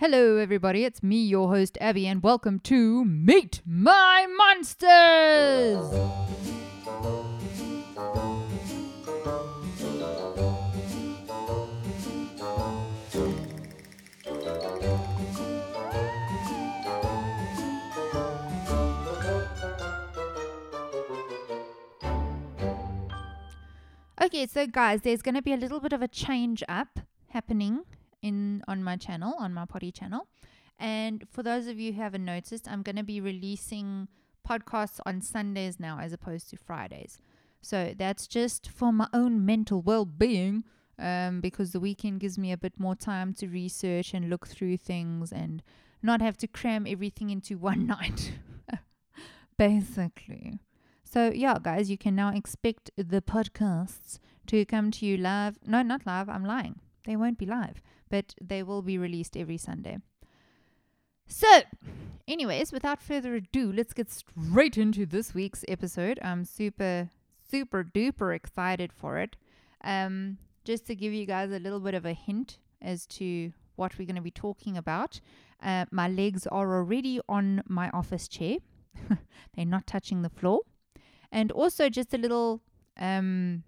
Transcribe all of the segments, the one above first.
Hello, everybody. It's me, your host, Abby, and welcome to Meet My Monsters! Okay, so guys, there's going to be a little bit of a change up happening in on my channel, on my potty channel. And for those of you who haven't noticed, I'm going to be releasing podcasts on Sundays now as opposed to Fridays. So that's just for my own mental well-being um, because the weekend gives me a bit more time to research and look through things and not have to cram everything into one night. Basically. So, yeah, guys, you can now expect the podcasts to come to you live. No, not live. I'm lying. They won't be live, but they will be released every Sunday. So, anyways, without further ado, let's get straight into this week's episode. I'm super, super duper excited for it. Um, just to give you guys a little bit of a hint as to what we're going to be talking about, uh, my legs are already on my office chair, they're not touching the floor and also just a little um,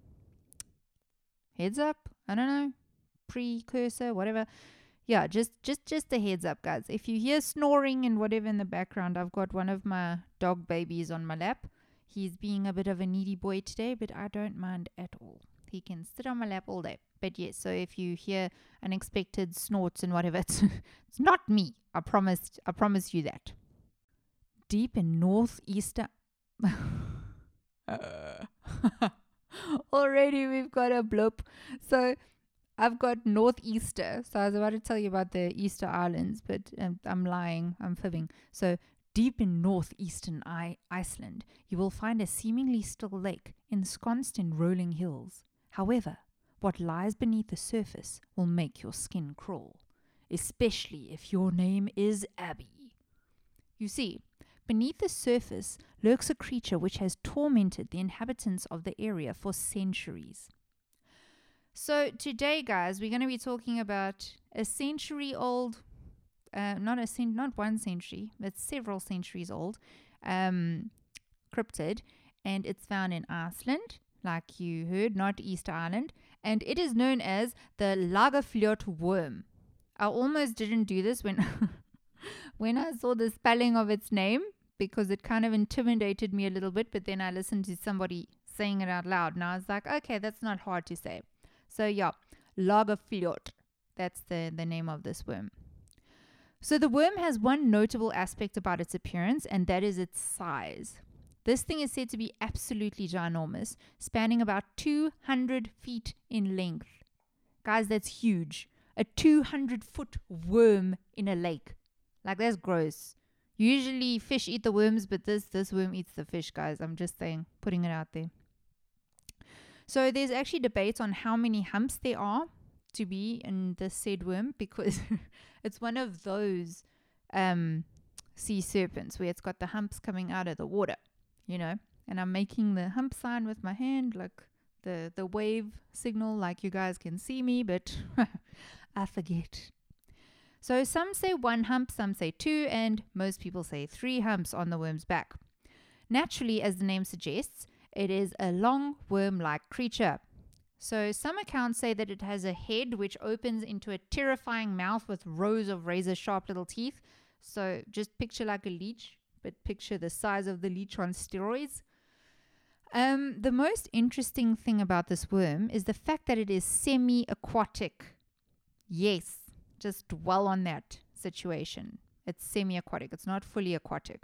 heads up. I don't know, precursor, whatever. Yeah, just just just a heads up, guys. If you hear snoring and whatever in the background, I've got one of my dog babies on my lap. He's being a bit of a needy boy today, but I don't mind at all. He can sit on my lap all day. But yes, so if you hear unexpected snorts and whatever, it's, it's not me. I promised. I promise you that. Deep in northeastern. Uh, already we've got a bloop. So I've got northeaster. So I was about to tell you about the Easter Islands, but um, I'm lying. I'm fibbing. So deep in northeastern I- Iceland, you will find a seemingly still lake ensconced in rolling hills. However, what lies beneath the surface will make your skin crawl, especially if your name is Abby. You see, Beneath the surface lurks a creature which has tormented the inhabitants of the area for centuries. So, today, guys, we're going to be talking about a century old, uh, not a cent- not one century, but several centuries old um, cryptid, and it's found in Iceland, like you heard, not Easter Island, and it is known as the Lagarfljót worm. I almost didn't do this when when I saw the spelling of its name because it kind of intimidated me a little bit, but then I listened to somebody saying it out loud and I was like, okay, that's not hard to say. So yeah, Lagarfljót. That's the, the name of this worm. So the worm has one notable aspect about its appearance, and that is its size. This thing is said to be absolutely ginormous, spanning about 200 feet in length. Guys, that's huge. A 200 foot worm in a lake. Like, that's gross. Usually fish eat the worms, but this this worm eats the fish, guys. I'm just saying, putting it out there. So there's actually debates on how many humps there are to be in the said worm because it's one of those um, sea serpents where it's got the humps coming out of the water, you know. And I'm making the hump sign with my hand, like the the wave signal, like you guys can see me, but I forget. So some say one hump, some say two, and most people say three humps on the worm's back. Naturally, as the name suggests, it is a long worm like creature. So some accounts say that it has a head which opens into a terrifying mouth with rows of razor sharp little teeth. So just picture like a leech, but picture the size of the leech on steroids. Um, the most interesting thing about this worm is the fact that it is semi aquatic. Yes, just dwell on that situation. It's semi aquatic, it's not fully aquatic.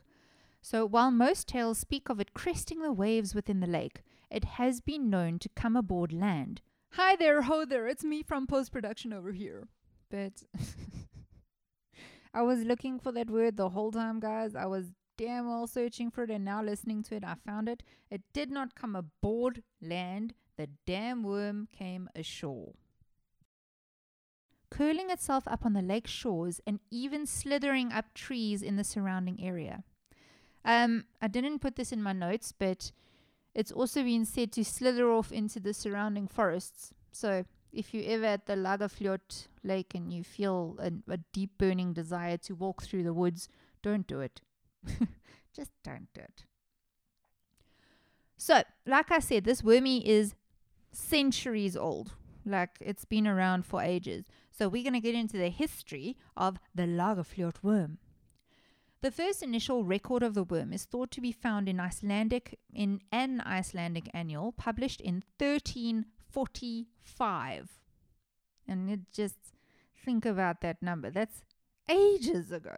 So, while most tales speak of it cresting the waves within the lake, it has been known to come aboard land. Hi there, ho there, it's me from post production over here. But I was looking for that word the whole time, guys. I was damn well searching for it, and now listening to it, I found it. It did not come aboard land, the damn worm came ashore curling itself up on the lake shores and even slithering up trees in the surrounding area. Um, I didn't put this in my notes, but it's also been said to slither off into the surrounding forests. So if you ever at the Lagerfjord Lake and you feel a, a deep burning desire to walk through the woods, don't do it. Just don't do it. So, like I said, this wormy is centuries old. Like it's been around for ages. So, we're going to get into the history of the Lagerfjord worm. The first initial record of the worm is thought to be found in Icelandic in an Icelandic annual published in 1345. And it just think about that number. That's ages ago.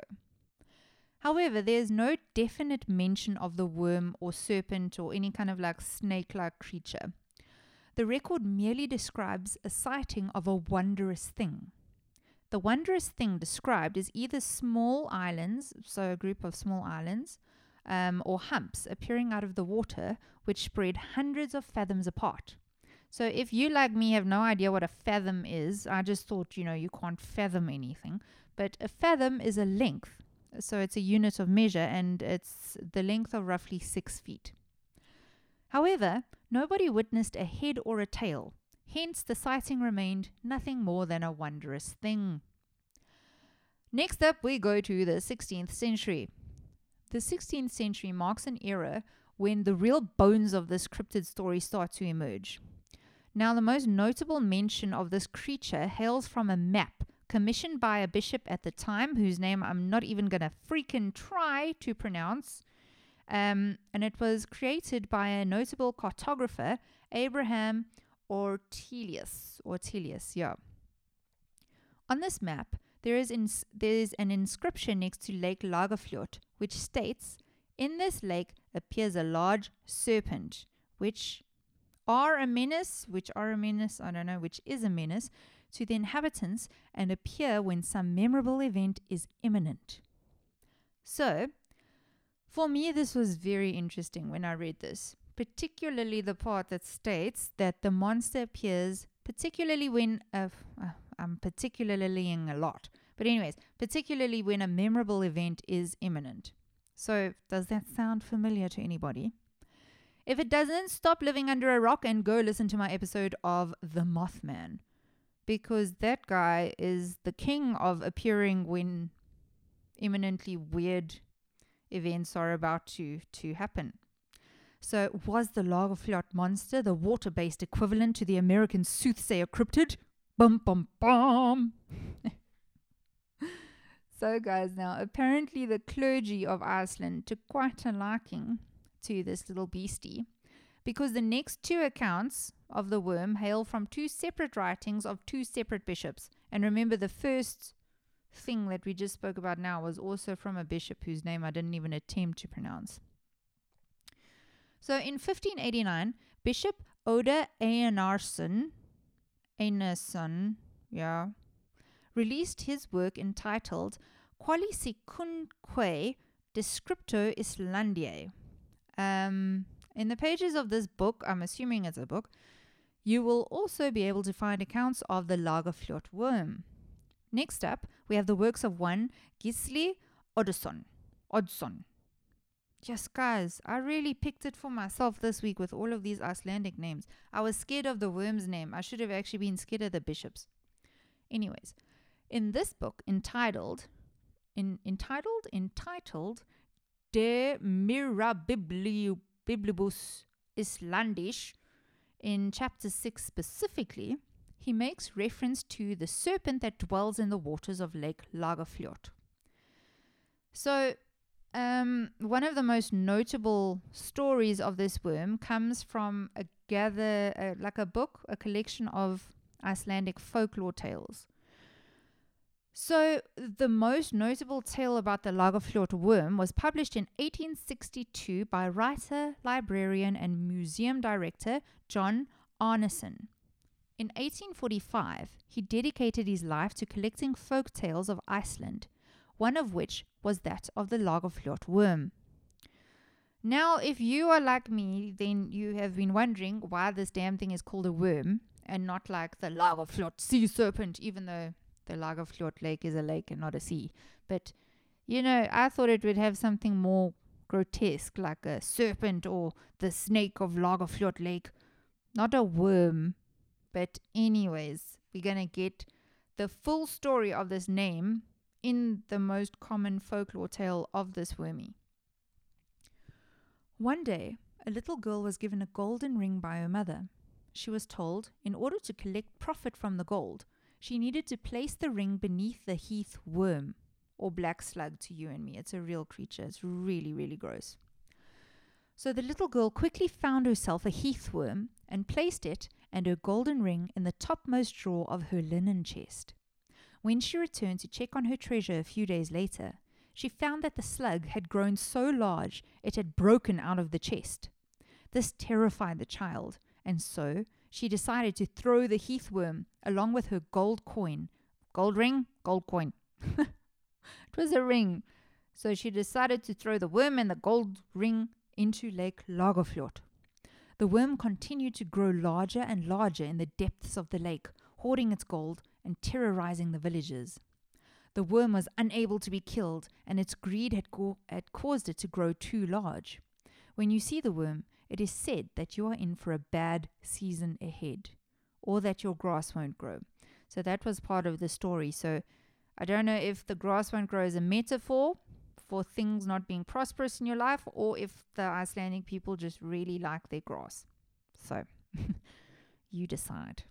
However, there's no definite mention of the worm or serpent or any kind of like snake like creature. The record merely describes a sighting of a wondrous thing. The wondrous thing described is either small islands, so a group of small islands, um, or humps appearing out of the water, which spread hundreds of fathoms apart. So, if you, like me, have no idea what a fathom is, I just thought, you know, you can't fathom anything. But a fathom is a length. So, it's a unit of measure and it's the length of roughly six feet. However, nobody witnessed a head or a tail. Hence, the sighting remained nothing more than a wondrous thing. Next up, we go to the 16th century. The 16th century marks an era when the real bones of this cryptid story start to emerge. Now, the most notable mention of this creature hails from a map commissioned by a bishop at the time, whose name I'm not even going to freaking try to pronounce. Um, and it was created by a notable cartographer, Abraham Ortelius. Ortelius, yeah. On this map, there is, ins- there is an inscription next to Lake Lagerfjord, which states, In this lake appears a large serpent, which are a menace, which are a menace, I don't know, which is a menace to the inhabitants and appear when some memorable event is imminent. So, for me, this was very interesting when I read this, particularly the part that states that the monster appears, particularly when, uh, I'm particularlying a lot, but, anyways, particularly when a memorable event is imminent. So, does that sound familiar to anybody? If it doesn't, stop living under a rock and go listen to my episode of The Mothman. Because that guy is the king of appearing when imminently weird events are about to, to happen. So, was the Lagerfjord monster the water based equivalent to the American soothsayer cryptid? Bum bum bum! so, guys, now apparently the clergy of Iceland took quite a liking to this little beastie because the next two accounts of the worm hail from two separate writings of two separate bishops. And remember, the first thing that we just spoke about now was also from a bishop whose name I didn't even attempt to pronounce. So in 1589, Bishop Oda Einarsson, yeah, released his work entitled Qualiscunque Descriptio Islandiae. Um, in the pages of this book, I'm assuming it's a book, you will also be able to find accounts of the Lagerfjord worm. Next up, we have the works of one Gisli Oddsson. Oddsson. Yes, guys, I really picked it for myself this week with all of these Icelandic names. I was scared of the worm's name. I should have actually been scared of the bishop's. Anyways, in this book entitled, in, entitled, entitled, De Mirabilibus Islandiae, in chapter 6 specifically, he makes reference to the serpent that dwells in the waters of Lake Lagerfjord. So, um, one of the most notable stories of this worm comes from a gather, like a book, a collection of Icelandic folklore tales. So, the most notable tale about the Lagerfjord worm was published in 1862 by writer, librarian, and museum director John Árnason. In 1845, he dedicated his life to collecting folk tales of Iceland, one of which was that of the Lagerfjord worm. Now, if you are like me, then you have been wondering why this damn thing is called a worm and not like the Lagerfjord sea serpent, even though the Lagerfjord Lake is a lake and not a sea. But, you know, I thought it would have something more grotesque, like a serpent or the snake of Lagerfjord Lake, not a worm. But, anyways, we're going to get the full story of this name in the most common folklore tale of this wormy. One day, a little girl was given a golden ring by her mother. She was told, in order to collect profit from the gold, she needed to place the ring beneath the heath worm, or black slug to you and me. It's a real creature. It's really, really gross. So the little girl quickly found herself a heath worm and placed it and her golden ring in the topmost drawer of her linen chest. When she returned to check on her treasure a few days later, she found that the slug had grown so large it had broken out of the chest. This terrified the child, and so she decided to throw the heath worm along with her gold coin. Gold ring, gold coin. it was a ring. So she decided to throw the worm and the gold ring into Lake Lagerfjord. The worm continued to grow larger and larger in the depths of the lake, hoarding its gold and terrorizing the villagers. The worm was unable to be killed, and its greed had, go- had caused it to grow too large. When you see the worm, it is said that you are in for a bad season ahead, or that your grass won't grow. So that was part of the story. So I don't know if the grass won't grow is a metaphor for things not being prosperous in your life, or if the Icelandic people just really like their grass. So you decide.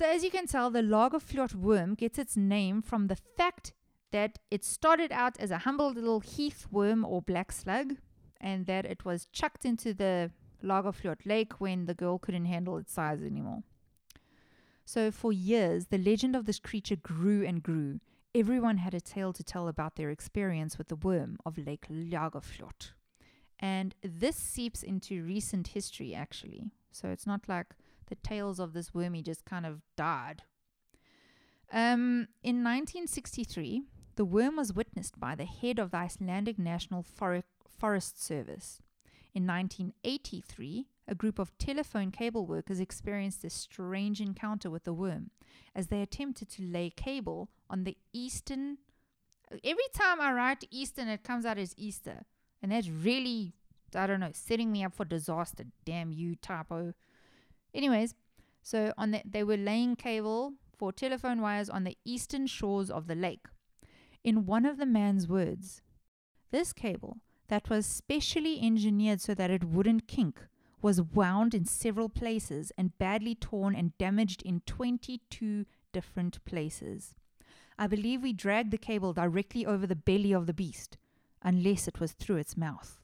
So, as you can tell, the Lagerfjord worm gets its name from the fact that it started out as a humble little heath worm or black slug, and that it was chucked into the Lagerfjord lake when the girl couldn't handle its size anymore. So, for years, the legend of this creature grew and grew. Everyone had a tale to tell about their experience with the worm of Lake Lagerfjord. And this seeps into recent history, actually. So, it's not like the tails of this wormy just kind of died. Um, in 1963, the worm was witnessed by the head of the Icelandic National For- Forest Service. In 1983, a group of telephone cable workers experienced a strange encounter with the worm as they attempted to lay cable on the eastern. Every time I write eastern, it comes out as Easter. And that's really, I don't know, setting me up for disaster. Damn you, typo. Anyways, so on the, they were laying cable for telephone wires on the eastern shores of the lake. In one of the man's words, this cable that was specially engineered so that it wouldn't kink was wound in several places and badly torn and damaged in 22 different places. I believe we dragged the cable directly over the belly of the beast, unless it was through its mouth.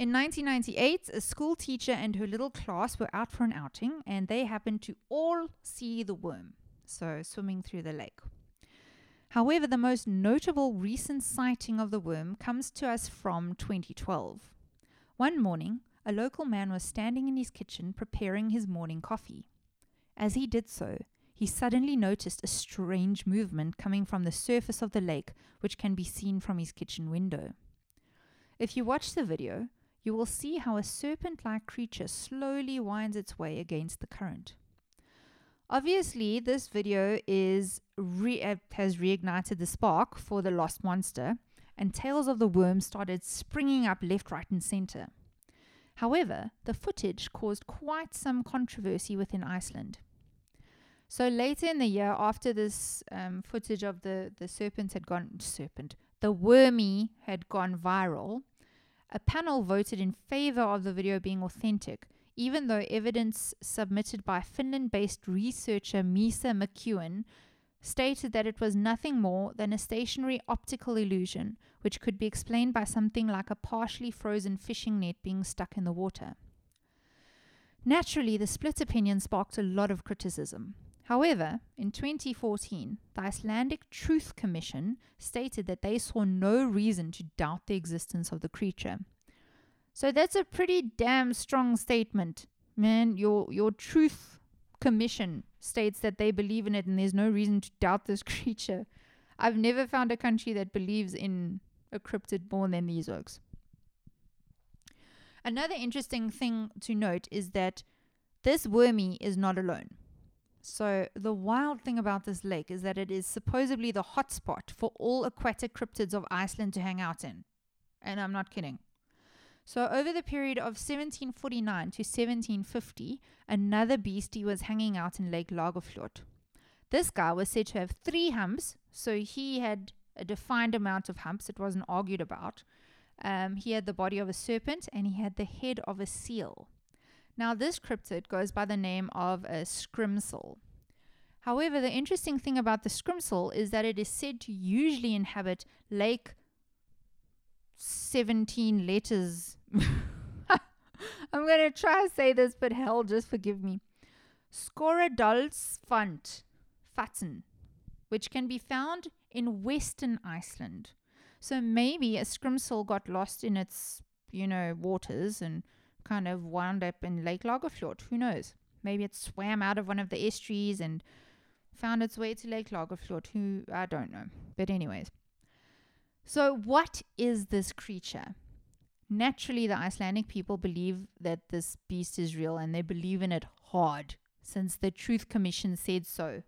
In 1998, a school teacher and her little class were out for an outing and they happened to all see the worm, so swimming through the lake. However, the most notable recent sighting of the worm comes to us from 2012. One morning, a local man was standing in his kitchen preparing his morning coffee. As he did so, he suddenly noticed a strange movement coming from the surface of the lake, which can be seen from his kitchen window. If you watch the video, you will see how a serpent like creature slowly winds its way against the current. Obviously, this video is re- uh, has reignited the spark for the lost monster, and tales of the worm started springing up left, right, and center. However, the footage caused quite some controversy within Iceland. So later in the year, after this um, footage of the, the serpent had gone serpent, the wormy had gone viral, a panel voted in favor of the video being authentic, even though evidence submitted by Finland based researcher Misa McEwen stated that it was nothing more than a stationary optical illusion, which could be explained by something like a partially frozen fishing net being stuck in the water. Naturally, the split opinion sparked a lot of criticism. However, in 2014, the Icelandic Truth Commission stated that they saw no reason to doubt the existence of the creature. So that's a pretty damn strong statement. Man, your your Truth Commission states that they believe in it and there's no reason to doubt this creature. I've never found a country that believes in a cryptid more than these oaks. Another interesting thing to note is that this wormy is not alone. So, the wild thing about this lake is that it is supposedly the hotspot for all aquatic cryptids of Iceland to hang out in. And I'm not kidding. So, over the period of 1749 to 1750, another beastie was hanging out in Lake Lagerfjord. This guy was said to have three humps, so he had a defined amount of humps, it wasn't argued about. Um, he had the body of a serpent and he had the head of a seal. Now, this cryptid goes by the name of a scrimsel. However, the interesting thing about the scrimsel is that it is said to usually inhabit Lake 17 letters. I'm going to try to say this, but hell, just forgive me. Skoradalsfant Fatten, which can be found in western Iceland. So maybe a scrimsel got lost in its, you know, waters and kind of wound up in Lake Lagerfjord. Who knows? Maybe it swam out of one of the estuaries and found its way to Lake Lagerfjord. Who I don't know. But anyways. So what is this creature? Naturally, the Icelandic people believe that this beast is real and they believe in it hard since the Truth Commission said so.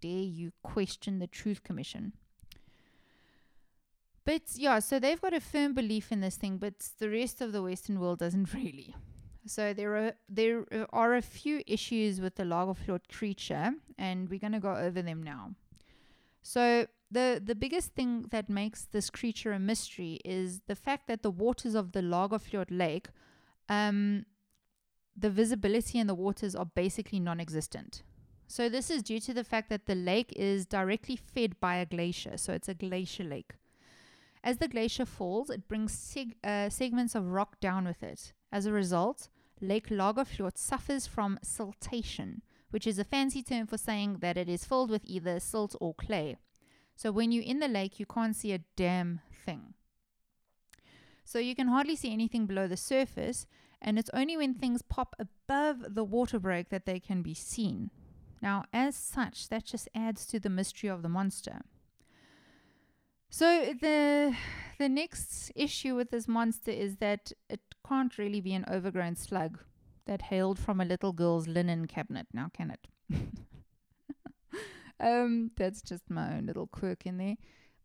Dare you question the Truth Commission? But yeah, so they've got a firm belief in this thing, but the rest of the Western world doesn't really. So there are there are a few issues with the Lagerfjord creature, and we're going to go over them now. So the the biggest thing that makes this creature a mystery is the fact that the waters of the Lagerfjord Lake, um, the visibility in the waters are basically non-existent. So this is due to the fact that the lake is directly fed by a glacier, so it's a glacier lake. As the glacier falls, it brings seg- uh, segments of rock down with it. As a result, Lake Lagerfjord suffers from siltation, which is a fancy term for saying that it is filled with either silt or clay. So when you're in the lake, you can't see a damn thing. So you can hardly see anything below the surface, and it's only when things pop above the water break that they can be seen. Now, as such, that just adds to the mystery of the monster. So the the next issue with this monster is that it can't really be an overgrown slug that hailed from a little girl's linen cabinet. Now, can it? um, that's just my own little quirk in there.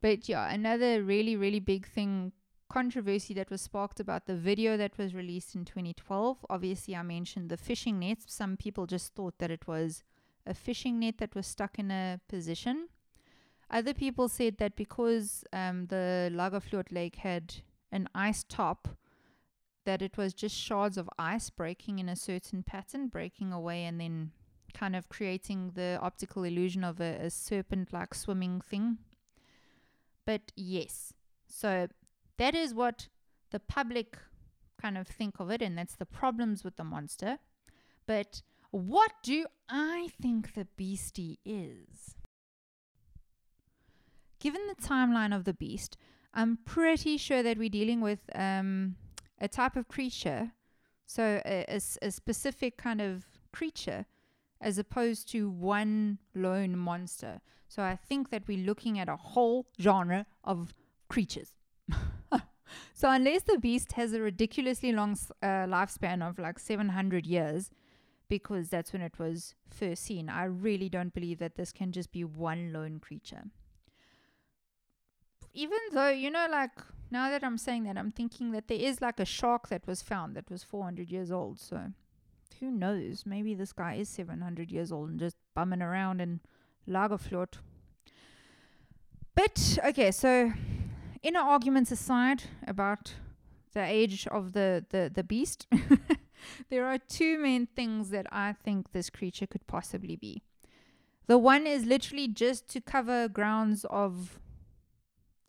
But yeah, another really, really big thing, controversy that was sparked about the video that was released in 2012. Obviously, I mentioned the fishing nets. Some people just thought that it was a fishing net that was stuck in a position other people said that because um, the Lagerfjord Lake had an ice top, that it was just shards of ice breaking in a certain pattern, breaking away, and then kind of creating the optical illusion of a, a serpent like swimming thing. But yes, so that is what the public kind of think of it, and that's the problems with the monster. But what do I think the beastie is? Given the timeline of the beast, I'm pretty sure that we're dealing with um, a type of creature, so a, a, a specific kind of creature, as opposed to one lone monster. So I think that we're looking at a whole genre of creatures. so unless the beast has a ridiculously long uh, lifespan of like 700 years, because that's when it was first seen, I really don't believe that this can just be one lone creature even though you know like now that i'm saying that i'm thinking that there is like a shark that was found that was 400 years old so who knows? Maybe this guy is 700 years old and just bumming around in lagerfjord but okay so inner arguments aside about the age of the the, the beast there are two main things that i think this creature could possibly be. The one is literally just to cover grounds of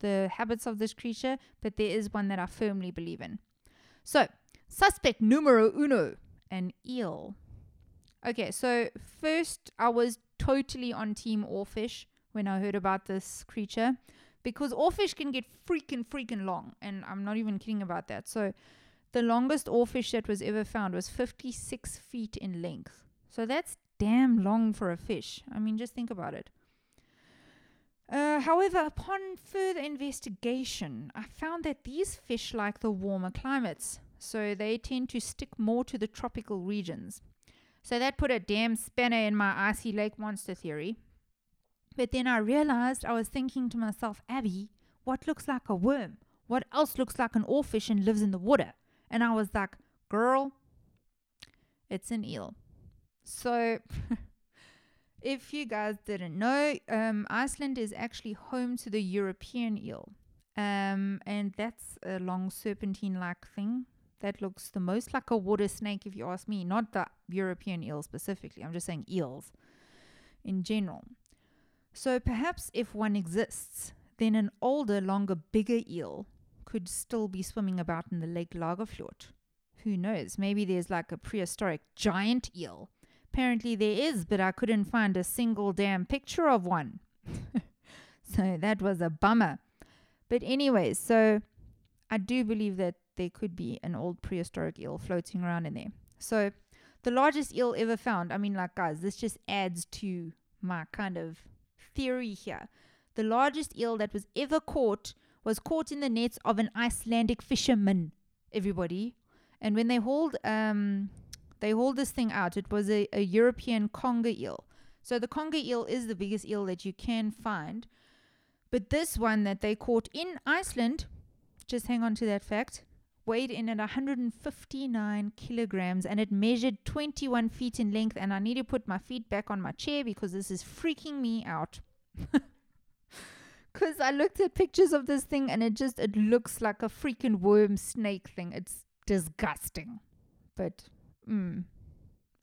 the habits of this creature, but there is one that I firmly believe in. So, suspect numero uno, an eel. Okay, so first I was totally on team oarfish when I heard about this creature because oarfish can get freaking freaking long and I'm not even kidding about that. So the longest oarfish that was ever found was 56 feet in length. So that's damn long for a fish. I mean, just think about it. Uh, however, upon further investigation, I found that these fish like the warmer climates, so they tend to stick more to the tropical regions. So that put a damn spanner in my icy lake monster theory. But then I realized I was thinking to myself, Abby, what looks like a worm? What else looks like an oarfish and lives in the water? And I was like, girl, it's an eel. So, if you guys didn't know, um, Iceland is actually home to the European eel. Um, and that's a long serpentine like thing that looks the most like a water snake, if you ask me. Not the European eel specifically, I'm just saying eels in general. So, perhaps if one exists, then an older, longer, bigger eel could still be swimming about in the Lake Lagerfjord. Who knows? Maybe there's like a prehistoric giant eel. Apparently there is, but I couldn't find a single damn picture of one. so that was a bummer. But, anyways, so I do believe that there could be an old prehistoric eel floating around in there. So, the largest eel ever found, I mean, like, guys, this just adds to my kind of theory here. The largest eel that was ever caught was caught in the nets of an Icelandic fisherman, everybody. And when they hauled, um, they hauled this thing out, it was a, a European conger eel. So the conger eel is the biggest eel that you can find. But this one that they caught in Iceland, just hang on to that fact, weighed in at 159 kilograms and it measured 21 feet in length. And I need to put my feet back on my chair because this is freaking me out. Because I looked at pictures of this thing and it just it looks like a freaking worm snake thing. It's disgusting. But, mm.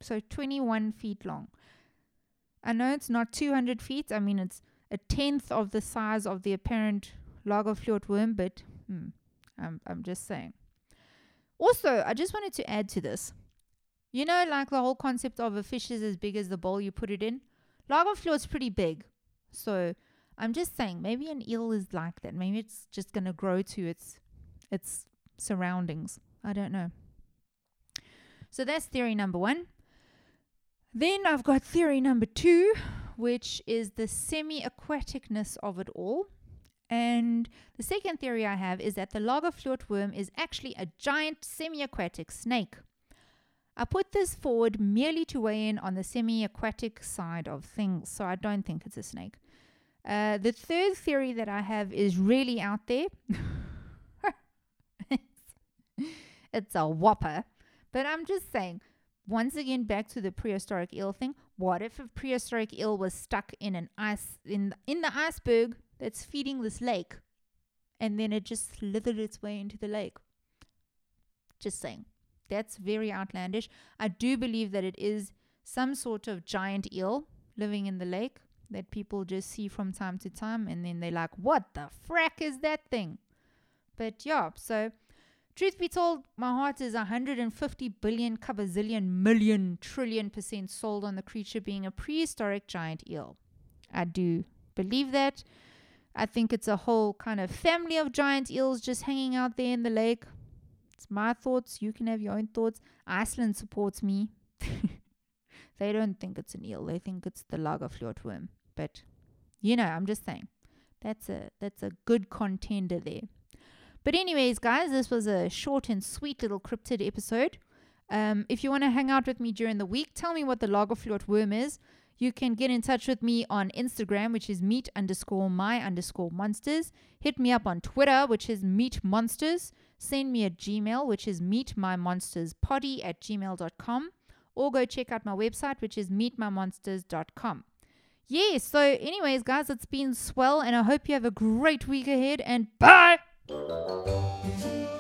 So 21 feet long. I know it's not 200 feet. I mean, it's a tenth of the size of the apparent Lagerfjord worm, but hmm, I'm, I'm just saying. Also, I just wanted to add to this. You know, like the whole concept of a fish is as big as the bowl you put it in? Lagerfjord's pretty big. So I'm just saying, maybe an eel is like that. Maybe it's just going to grow to its its surroundings. I don't know. So that's theory number one. Then I've got theory number two, which is the semi aquaticness of it all. And the second theory I have is that the Lagerfjord worm is actually a giant semi aquatic snake. I put this forward merely to weigh in on the semi aquatic side of things, so I don't think it's a snake. Uh, the third theory that I have is really out there. it's a whopper. But I'm just saying, once again, back to the prehistoric eel thing. What if a prehistoric eel was stuck in an ice in in the iceberg that's feeding this lake, and then it just slithered its way into the lake? Just saying, that's very outlandish. I do believe that it is some sort of giant eel living in the lake that people just see from time to time, and then they're like, "What the frack is that thing?" But yeah, so Truth be told, my heart is 150 billion, cabazillion, million, trillion percent sold on the creature being a prehistoric giant eel. I do believe that. I think it's a whole kind of family of giant eels just hanging out there in the lake. It's my thoughts. You can have your own thoughts. Iceland supports me. they don't think it's an eel. They think it's the Lagerfjord worm. But you know, I'm just saying. That's a that's a good contender there. But, anyways, guys, this was a short and sweet little cryptid episode. Um, if you want to hang out with me during the week, tell me what the Lagerfjord worm is. You can get in touch with me on Instagram, which is meet underscore my underscore monsters. Hit me up on Twitter, which is meet monsters. Send me a Gmail, which is meetmymonsterspoddy at gmail.com. Or go check out my website, which is meetmymonsters.com. Yeah, so, anyways, guys, it's been swell, and I hope you have a great week ahead, and bye! Thank you.